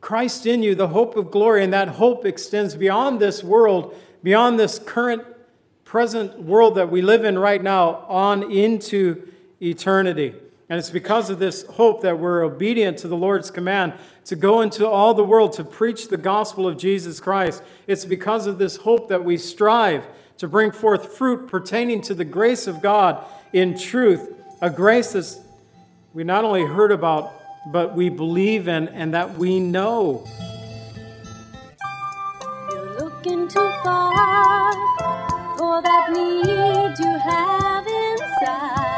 Christ in you, the hope of glory, and that hope extends beyond this world, beyond this current, present world that we live in right now, on into eternity. And it's because of this hope that we're obedient to the Lord's command to go into all the world to preach the gospel of Jesus Christ. It's because of this hope that we strive to bring forth fruit pertaining to the grace of God in truth, a grace that we not only heard about, but we believe in and that we know. You're looking too far for that need you have inside.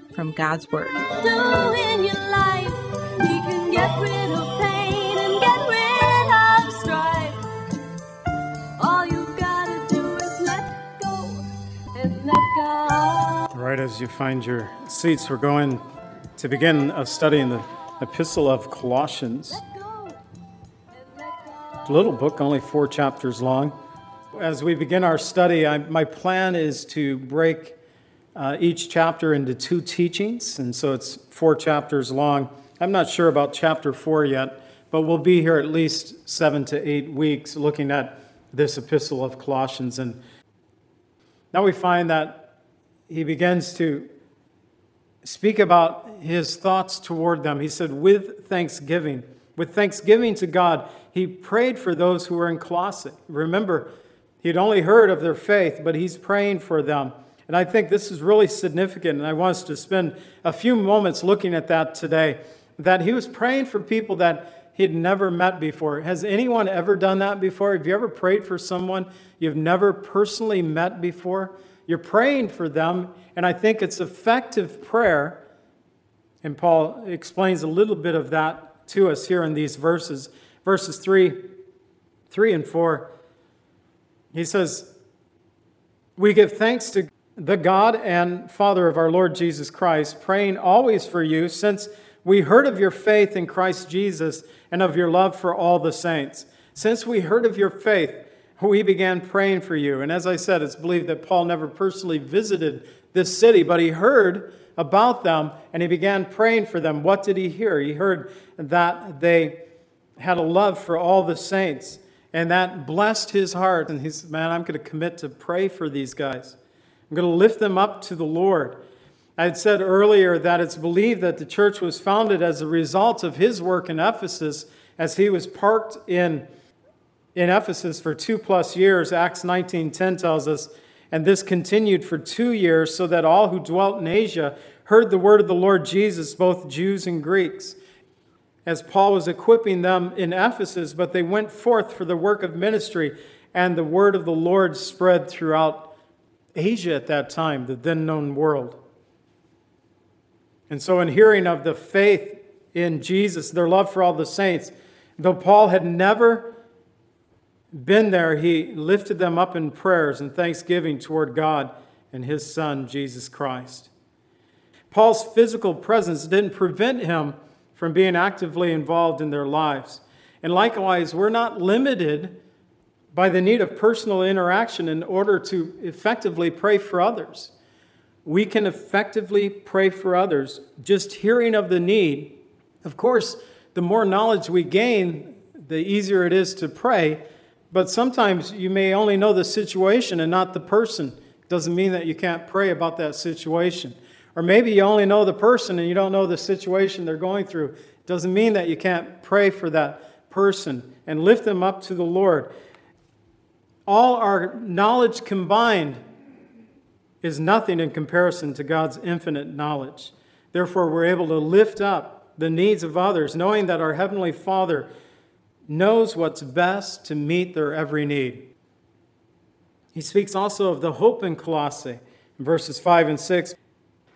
from God's Word. do in your life. He can get rid of pain and get rid of strife. All you gotta do is let go and let God. All right, as you find your seats, we're going to begin a study in the Epistle of Colossians. Go and let God. A little book, only four chapters long. As we begin our study, I, my plan is to break uh, each chapter into two teachings, and so it's four chapters long. I'm not sure about chapter four yet, but we'll be here at least seven to eight weeks looking at this epistle of Colossians. And now we find that he begins to speak about his thoughts toward them. He said, with thanksgiving, with thanksgiving to God, he prayed for those who were in Colossae. Remember, he'd only heard of their faith, but he's praying for them. And I think this is really significant, and I want us to spend a few moments looking at that today. That he was praying for people that he'd never met before. Has anyone ever done that before? Have you ever prayed for someone you've never personally met before? You're praying for them, and I think it's effective prayer. And Paul explains a little bit of that to us here in these verses. Verses 3, 3 and 4. He says, We give thanks to the God and Father of our Lord Jesus Christ, praying always for you, since we heard of your faith in Christ Jesus and of your love for all the saints. Since we heard of your faith, we began praying for you. And as I said, it's believed that Paul never personally visited this city, but he heard about them and he began praying for them. What did he hear? He heard that they had a love for all the saints, and that blessed his heart. And he said, Man, I'm going to commit to pray for these guys. I'm going to lift them up to the Lord. I had said earlier that it's believed that the church was founded as a result of his work in Ephesus as he was parked in, in Ephesus for two plus years. Acts 19:10 tells us, and this continued for two years, so that all who dwelt in Asia heard the word of the Lord Jesus, both Jews and Greeks. As Paul was equipping them in Ephesus, but they went forth for the work of ministry, and the word of the Lord spread throughout Asia at that time, the then known world. And so, in hearing of the faith in Jesus, their love for all the saints, though Paul had never been there, he lifted them up in prayers and thanksgiving toward God and his Son, Jesus Christ. Paul's physical presence didn't prevent him from being actively involved in their lives. And likewise, we're not limited by the need of personal interaction in order to effectively pray for others. We can effectively pray for others just hearing of the need. Of course, the more knowledge we gain, the easier it is to pray. But sometimes you may only know the situation and not the person. Doesn't mean that you can't pray about that situation. Or maybe you only know the person and you don't know the situation they're going through. Doesn't mean that you can't pray for that person and lift them up to the Lord. All our knowledge combined is nothing in comparison to God's infinite knowledge. Therefore, we're able to lift up the needs of others, knowing that our Heavenly Father knows what's best to meet their every need. He speaks also of the hope in Colossae, in verses 5 and 6.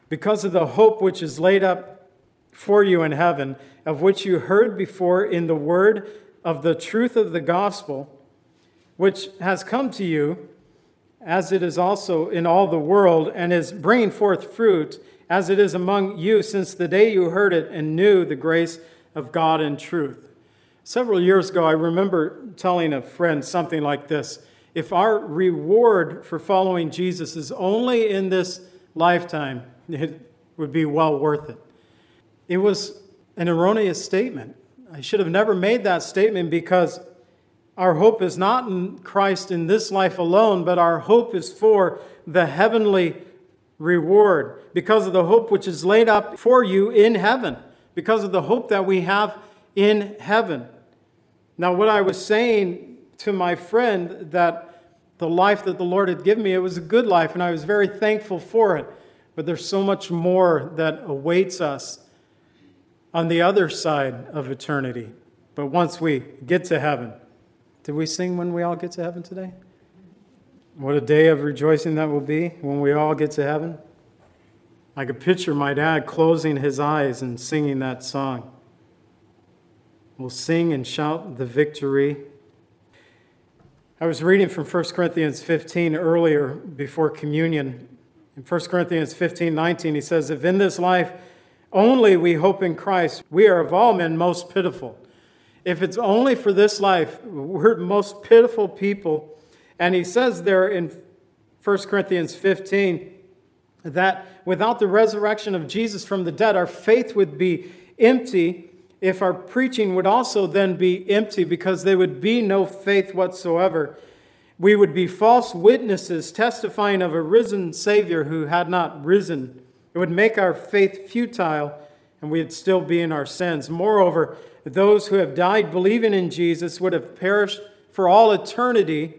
Because of the hope which is laid up for you in heaven, of which you heard before in the word of the truth of the gospel, which has come to you, as it is also in all the world, and is bringing forth fruit, as it is among you since the day you heard it and knew the grace of God in truth. Several years ago, I remember telling a friend something like this If our reward for following Jesus is only in this lifetime, it would be well worth it. It was an erroneous statement. I should have never made that statement because our hope is not in Christ in this life alone, but our hope is for the heavenly reward because of the hope which is laid up for you in heaven, because of the hope that we have in heaven. Now, what I was saying to my friend that the life that the Lord had given me, it was a good life, and I was very thankful for it. But there's so much more that awaits us on the other side of eternity. But once we get to heaven, did we sing when we all get to heaven today? What a day of rejoicing that will be when we all get to heaven. I could picture my dad closing his eyes and singing that song. We'll sing and shout the victory. I was reading from 1 Corinthians 15 earlier before communion. In 1 Corinthians 15 19, he says, If in this life only we hope in Christ, we are of all men most pitiful. If it's only for this life, we're most pitiful people. And he says there in 1 Corinthians 15 that without the resurrection of Jesus from the dead, our faith would be empty. If our preaching would also then be empty because there would be no faith whatsoever, we would be false witnesses testifying of a risen Savior who had not risen. It would make our faith futile and we'd still be in our sins. Moreover, those who have died believing in Jesus would have perished for all eternity,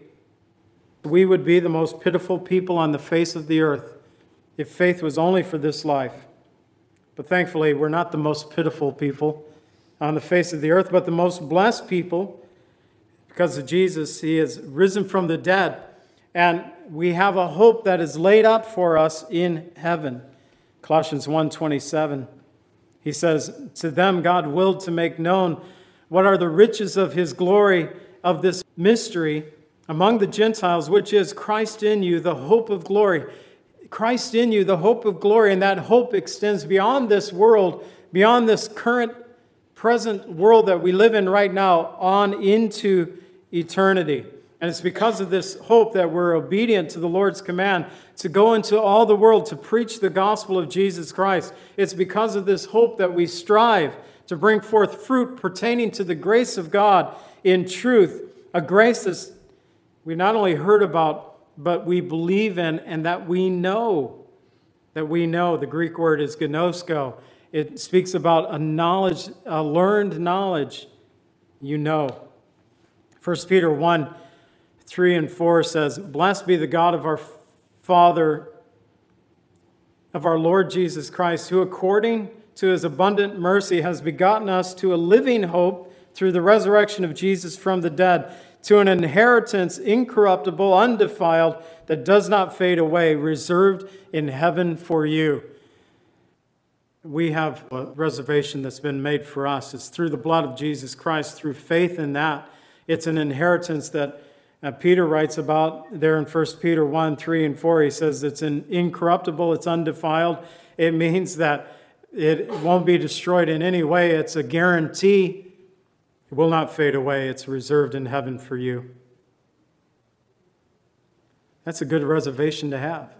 we would be the most pitiful people on the face of the earth if faith was only for this life. But thankfully, we're not the most pitiful people on the face of the earth, but the most blessed people because of Jesus. He has risen from the dead, and we have a hope that is laid up for us in heaven. Colossians 1:27 he says, To them God willed to make known what are the riches of his glory of this mystery among the Gentiles, which is Christ in you, the hope of glory. Christ in you, the hope of glory, and that hope extends beyond this world, beyond this current, present world that we live in right now, on into eternity. And it's because of this hope that we're obedient to the Lord's command to go into all the world to preach the gospel of Jesus Christ. It's because of this hope that we strive to bring forth fruit pertaining to the grace of God in truth, a grace that we not only heard about, but we believe in and that we know. That we know. The Greek word is gnosko. It speaks about a knowledge, a learned knowledge you know. 1 Peter 1 3 and 4 says, Blessed be the God of our Father, of our Lord Jesus Christ, who according to his abundant mercy has begotten us to a living hope through the resurrection of Jesus from the dead, to an inheritance incorruptible, undefiled, that does not fade away, reserved in heaven for you. We have a reservation that's been made for us. It's through the blood of Jesus Christ, through faith in that. It's an inheritance that uh, Peter writes about there in 1 Peter 1 3 and 4. He says it's an incorruptible, it's undefiled. It means that it won't be destroyed in any way. It's a guarantee. It will not fade away. It's reserved in heaven for you. That's a good reservation to have.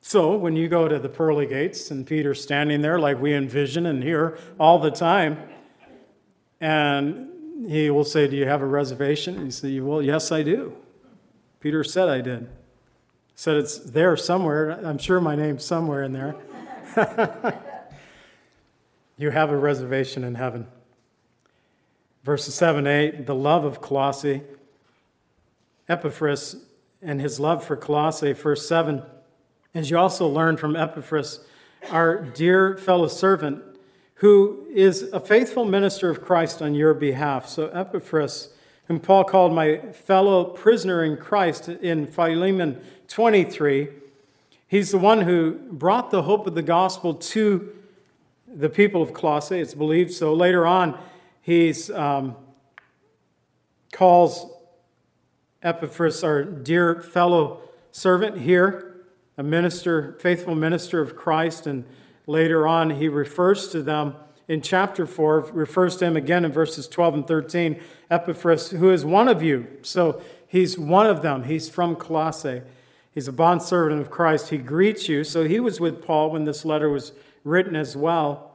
So, when you go to the pearly gates and Peter's standing there like we envision and hear all the time, and he will say, Do you have a reservation? And you say, Well, yes, I do. Peter said I did. Said it's there somewhere. I'm sure my name's somewhere in there. you have a reservation in heaven. Verses 7 8, the love of Colossae. Epaphras and his love for Colossae, verse 7, as you also learn from Epaphras, our dear fellow servant, who is a faithful minister of Christ on your behalf. So, Epaphras, whom Paul called my fellow prisoner in Christ in Philemon 23, he's the one who brought the hope of the gospel to the people of Colossae. It's believed so. Later on, he's um, calls Epaphras, our dear fellow servant here, a minister, faithful minister of Christ, and later on he refers to them in chapter 4, refers to him again in verses 12 and 13, Epaphras, who is one of you. So he's one of them. He's from Colossae. He's a bondservant of Christ. He greets you. So he was with Paul when this letter was written as well.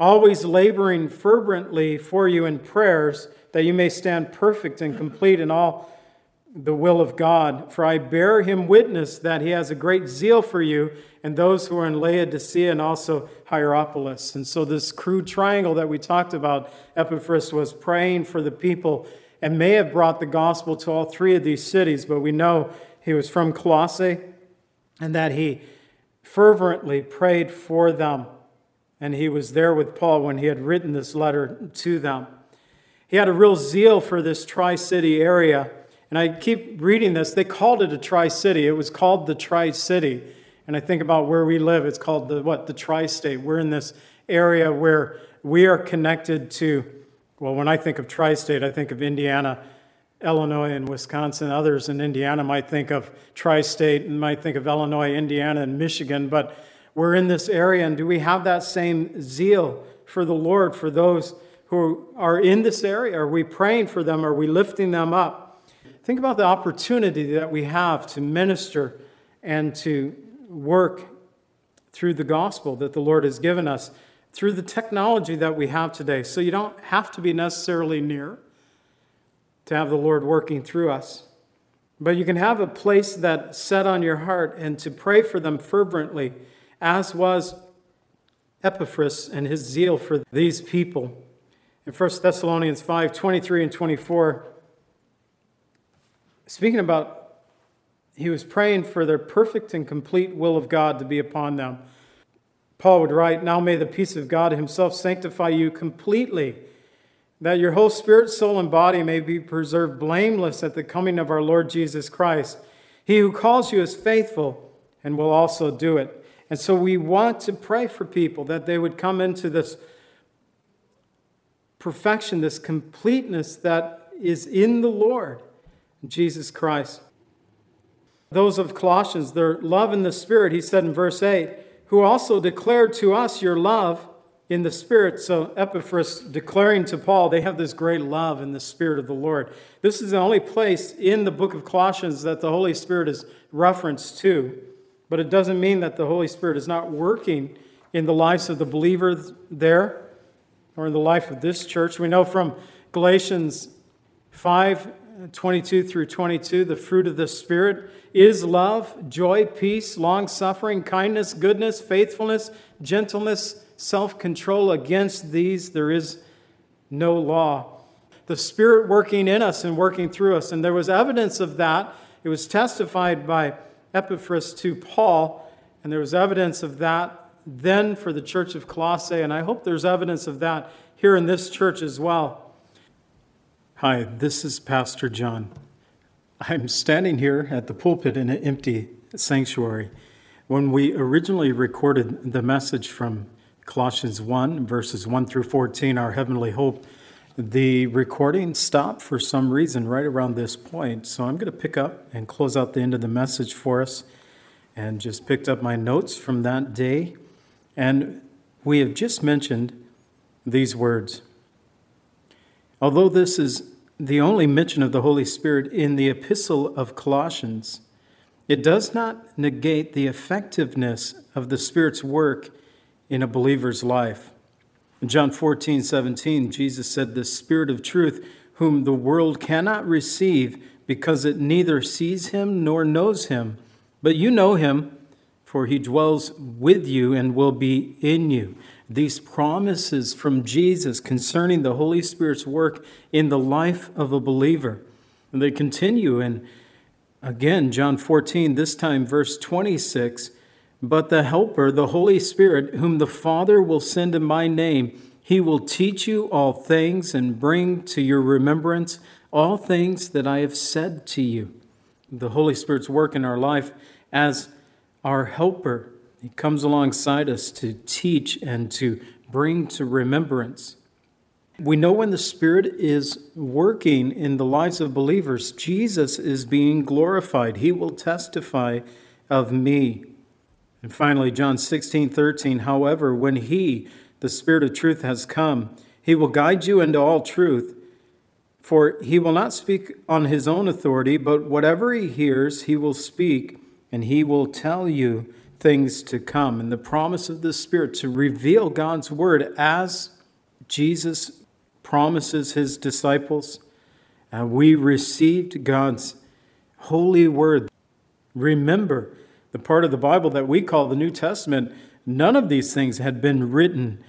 Always laboring fervently for you in prayers that you may stand perfect and complete in all the will of God. For I bear him witness that he has a great zeal for you and those who are in Laodicea and also Hierapolis. And so, this crude triangle that we talked about, Epaphras was praying for the people and may have brought the gospel to all three of these cities, but we know he was from Colossae and that he fervently prayed for them. And he was there with Paul when he had written this letter to them. He had a real zeal for this Tri City area. And I keep reading this. They called it a Tri City. It was called the Tri City. And I think about where we live. It's called the what? The Tri State. We're in this area where we are connected to, well, when I think of Tri State, I think of Indiana, Illinois, and Wisconsin. Others in Indiana might think of Tri State and might think of Illinois, Indiana, and Michigan. But we're in this area, and do we have that same zeal for the Lord, for those who are in this area? Are we praying for them? Are we lifting them up? Think about the opportunity that we have to minister and to work through the gospel that the Lord has given us, through the technology that we have today. So you don't have to be necessarily near to have the Lord working through us. But you can have a place that set on your heart and to pray for them fervently, as was Epaphras and his zeal for these people. In 1 Thessalonians 5 23 and 24, speaking about he was praying for their perfect and complete will of God to be upon them. Paul would write, Now may the peace of God himself sanctify you completely, that your whole spirit, soul, and body may be preserved blameless at the coming of our Lord Jesus Christ. He who calls you is faithful and will also do it. And so we want to pray for people that they would come into this perfection, this completeness that is in the Lord, Jesus Christ. Those of Colossians, their love in the Spirit, he said in verse 8, who also declared to us your love in the Spirit. So Epaphras declaring to Paul, they have this great love in the Spirit of the Lord. This is the only place in the book of Colossians that the Holy Spirit is referenced to. But it doesn't mean that the Holy Spirit is not working in the lives of the believers there or in the life of this church. We know from Galatians 5 22 through 22, the fruit of the Spirit is love, joy, peace, long suffering, kindness, goodness, faithfulness, gentleness, self control. Against these there is no law. The Spirit working in us and working through us. And there was evidence of that. It was testified by Epaphras to Paul, and there was evidence of that then for the church of Colossae, and I hope there's evidence of that here in this church as well. Hi, this is Pastor John. I'm standing here at the pulpit in an empty sanctuary. When we originally recorded the message from Colossians 1, verses 1 through 14, our heavenly hope, the recording stopped for some reason right around this point. So I'm going to pick up and close out the end of the message for us and just picked up my notes from that day and we have just mentioned these words. Although this is the only mention of the Holy Spirit in the epistle of Colossians, it does not negate the effectiveness of the Spirit's work in a believer's life. In John 14, 17, Jesus said, The Spirit of truth, whom the world cannot receive because it neither sees him nor knows him, but you know him for he dwells with you and will be in you. These promises from Jesus concerning the Holy Spirit's work in the life of a believer. And they continue in Again, John 14, this time verse 26 But the Helper, the Holy Spirit, whom the Father will send in my name, he will teach you all things and bring to your remembrance all things that I have said to you. The Holy Spirit's work in our life as our helper. He comes alongside us to teach and to bring to remembrance. We know when the Spirit is working in the lives of believers, Jesus is being glorified. He will testify of me. And finally, John 16, 13, however, when He, the Spirit of truth, has come, He will guide you into all truth. For He will not speak on His own authority, but whatever He hears, He will speak, and He will tell you things to come. And the promise of the Spirit to reveal God's Word as Jesus promises his disciples. And we received God's holy word. Remember, the part of the Bible that we call the New Testament, none of these things had been written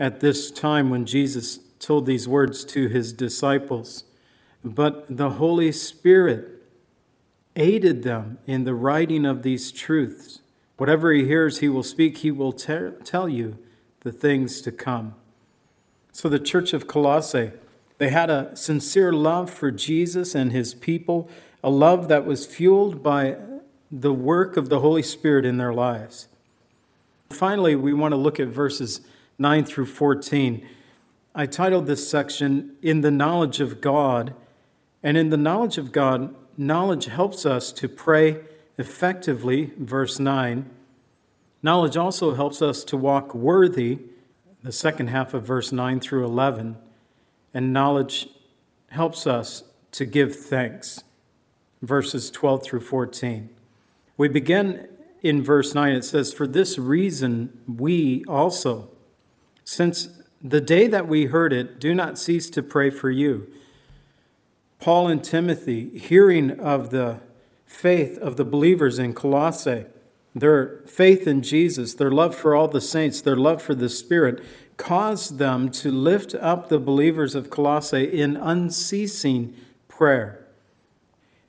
at this time when Jesus told these words to his disciples. But the Holy Spirit aided them in the writing of these truths. Whatever he hears, he will speak, he will tell you the things to come. So, the church of Colossae, they had a sincere love for Jesus and his people, a love that was fueled by the work of the Holy Spirit in their lives. Finally, we want to look at verses 9 through 14. I titled this section, In the Knowledge of God. And in the knowledge of God, knowledge helps us to pray effectively, verse 9. Knowledge also helps us to walk worthy, the second half of verse 9 through 11, and knowledge helps us to give thanks, verses 12 through 14. We begin in verse 9. It says, For this reason we also, since the day that we heard it, do not cease to pray for you. Paul and Timothy, hearing of the faith of the believers in Colossae, their faith in Jesus, their love for all the saints, their love for the Spirit, caused them to lift up the believers of Colossae in unceasing prayer.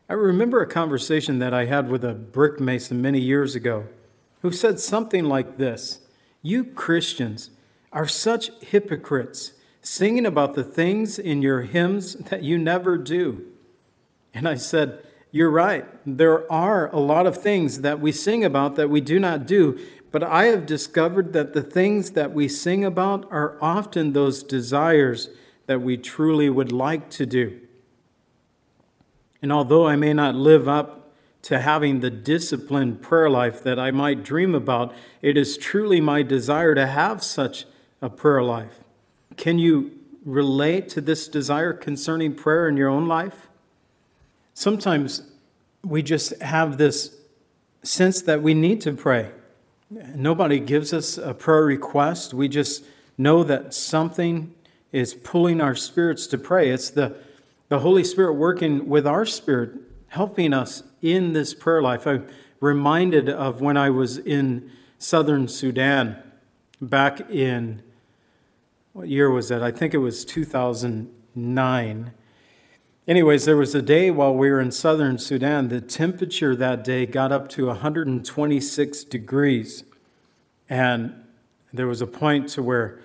I remember a conversation that I had with a brick mason many years ago who said something like this You Christians are such hypocrites, singing about the things in your hymns that you never do. And I said, you're right. There are a lot of things that we sing about that we do not do, but I have discovered that the things that we sing about are often those desires that we truly would like to do. And although I may not live up to having the disciplined prayer life that I might dream about, it is truly my desire to have such a prayer life. Can you relate to this desire concerning prayer in your own life? Sometimes we just have this sense that we need to pray. Nobody gives us a prayer request. We just know that something is pulling our spirits to pray. It's the, the Holy Spirit working with our spirit, helping us in this prayer life. I'm reminded of when I was in southern Sudan back in, what year was that? I think it was 2009. Anyways, there was a day while we were in southern Sudan, the temperature that day got up to 126 degrees. And there was a point to where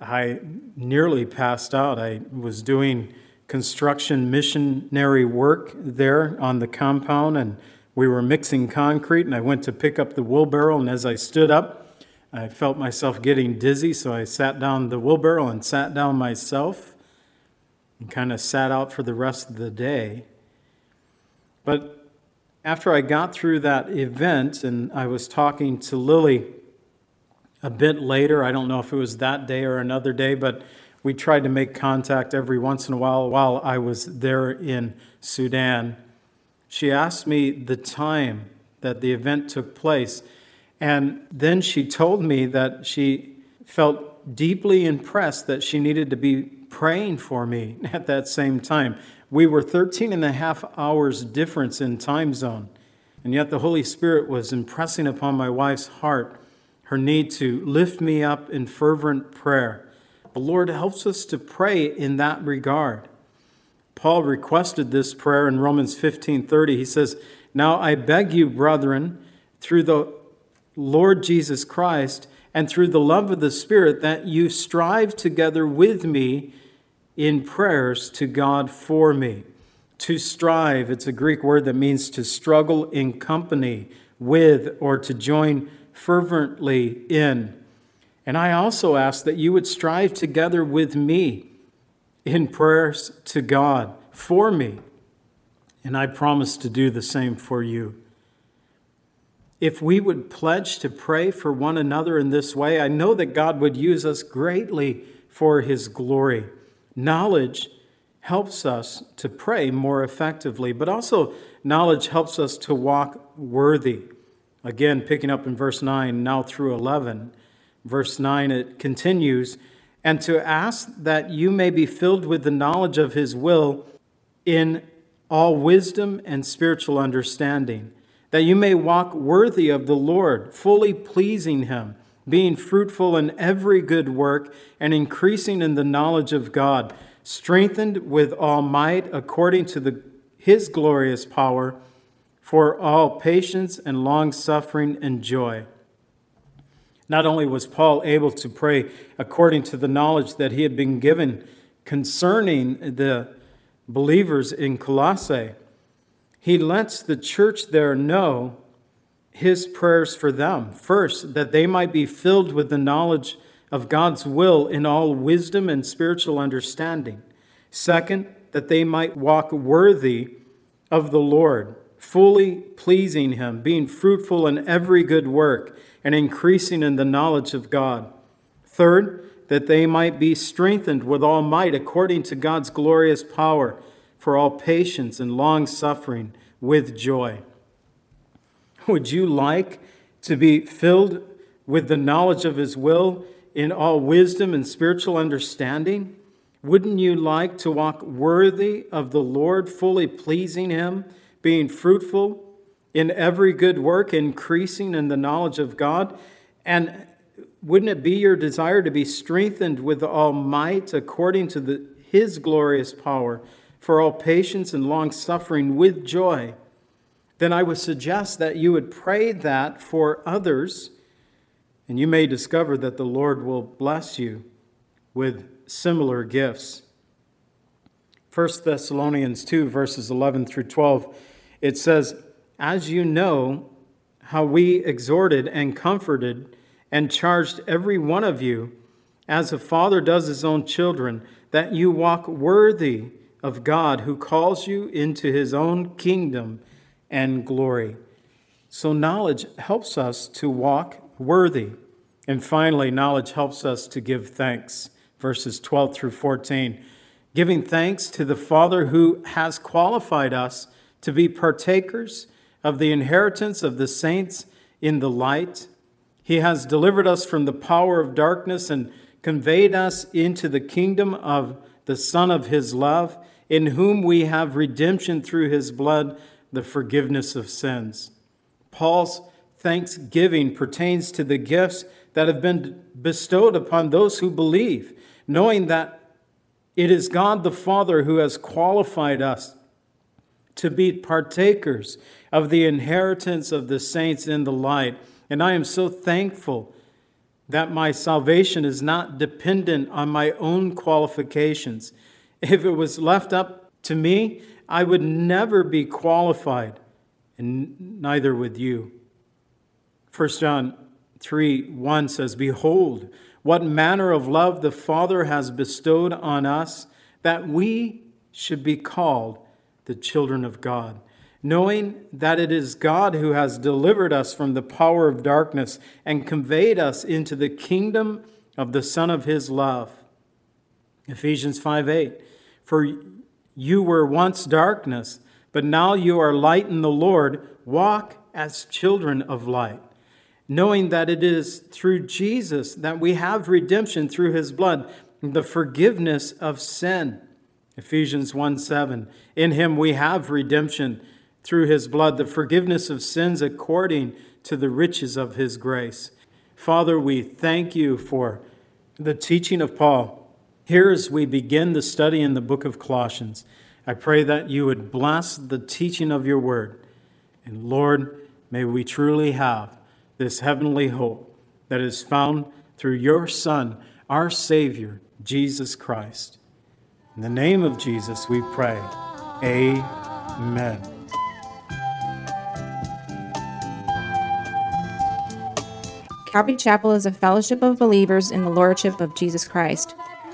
I nearly passed out. I was doing construction missionary work there on the compound, and we were mixing concrete. And I went to pick up the wheelbarrow, and as I stood up, I felt myself getting dizzy, so I sat down the wheelbarrow and sat down myself and kind of sat out for the rest of the day. But after I got through that event and I was talking to Lily a bit later, I don't know if it was that day or another day, but we tried to make contact every once in a while while I was there in Sudan. She asked me the time that the event took place, and then she told me that she felt deeply impressed that she needed to be praying for me at that same time. We were 13 and a half hours difference in time zone, and yet the Holy Spirit was impressing upon my wife's heart her need to lift me up in fervent prayer. The Lord helps us to pray in that regard. Paul requested this prayer in Romans 15:30. He says, Now I beg you, brethren, through the Lord Jesus Christ and through the love of the Spirit, that you strive together with me in prayers to God for me. To strive, it's a Greek word that means to struggle in company with or to join fervently in. And I also ask that you would strive together with me in prayers to God for me. And I promise to do the same for you. If we would pledge to pray for one another in this way, I know that God would use us greatly for his glory. Knowledge helps us to pray more effectively, but also knowledge helps us to walk worthy. Again, picking up in verse 9, now through 11. Verse 9, it continues, and to ask that you may be filled with the knowledge of his will in all wisdom and spiritual understanding, that you may walk worthy of the Lord, fully pleasing him, being fruitful in every good work and increasing in the knowledge of God strengthened with all might according to the, his glorious power, for all patience and long suffering and joy. Not only was Paul able to pray according to the knowledge that he had been given concerning the believers in Colossae, he lets the church there know his prayers for them. First, that they might be filled with the knowledge of God's will in all wisdom and spiritual understanding. Second, that they might walk worthy of the Lord, fully pleasing Him, being fruitful in every good work, and increasing in the knowledge of God. Third, that they might be strengthened with all might according to God's glorious power for all patience and long suffering with joy. Would you like to be filled with the knowledge of His will in all wisdom and spiritual understanding? Wouldn't you like to walk worthy of the Lord, fully pleasing Him, being fruitful in every good work, increasing in the knowledge of God? And wouldn't it be your desire to be strengthened with all might according to the, His glorious power for all patience and long suffering with joy? Then I would suggest that you would pray that for others and you may discover that the Lord will bless you with similar gifts. 1 Thessalonians 2, verses 11 through 12, it says, As you know how we exhorted and comforted and charged every one of you, as a father does his own children, that you walk worthy of God who calls you into his own kingdom and glory. So, knowledge helps us to walk worthy. And finally, knowledge helps us to give thanks. Verses 12 through 14. Giving thanks to the Father who has qualified us to be partakers of the inheritance of the saints in the light. He has delivered us from the power of darkness and conveyed us into the kingdom of the Son of His love, in whom we have redemption through His blood, the forgiveness of sins. Paul's thanksgiving pertains to the gifts that have been bestowed upon those who believe, knowing that it is God the Father who has qualified us to be partakers of the inheritance of the saints in the light. And I am so thankful that my salvation is not dependent on my own qualifications. If it was left up to me, I would never be qualified, and neither would you. 1 John 3 1 says, Behold, what manner of love the Father has bestowed on us, that we should be called the children of God, knowing that it is God who has delivered us from the power of darkness and conveyed us into the kingdom of the Son of His love. Ephesians 5 8. For you were once darkness, but now you are light in the Lord. Walk as children of light, knowing that it is through Jesus that we have redemption through his blood, the forgiveness of sin. Ephesians 1 7. In him we have redemption through his blood, the forgiveness of sins according to the riches of his grace. Father, we thank you for the teaching of Paul. Here, as we begin the study in the book of Colossians, I pray that you would bless the teaching of your word And Lord, may we truly have this heavenly hope that is found through your Son, our Savior, Jesus Christ. In the name of Jesus, we pray. Amen. Calvary Chapel is a fellowship of believers in the Lordship of Jesus Christ.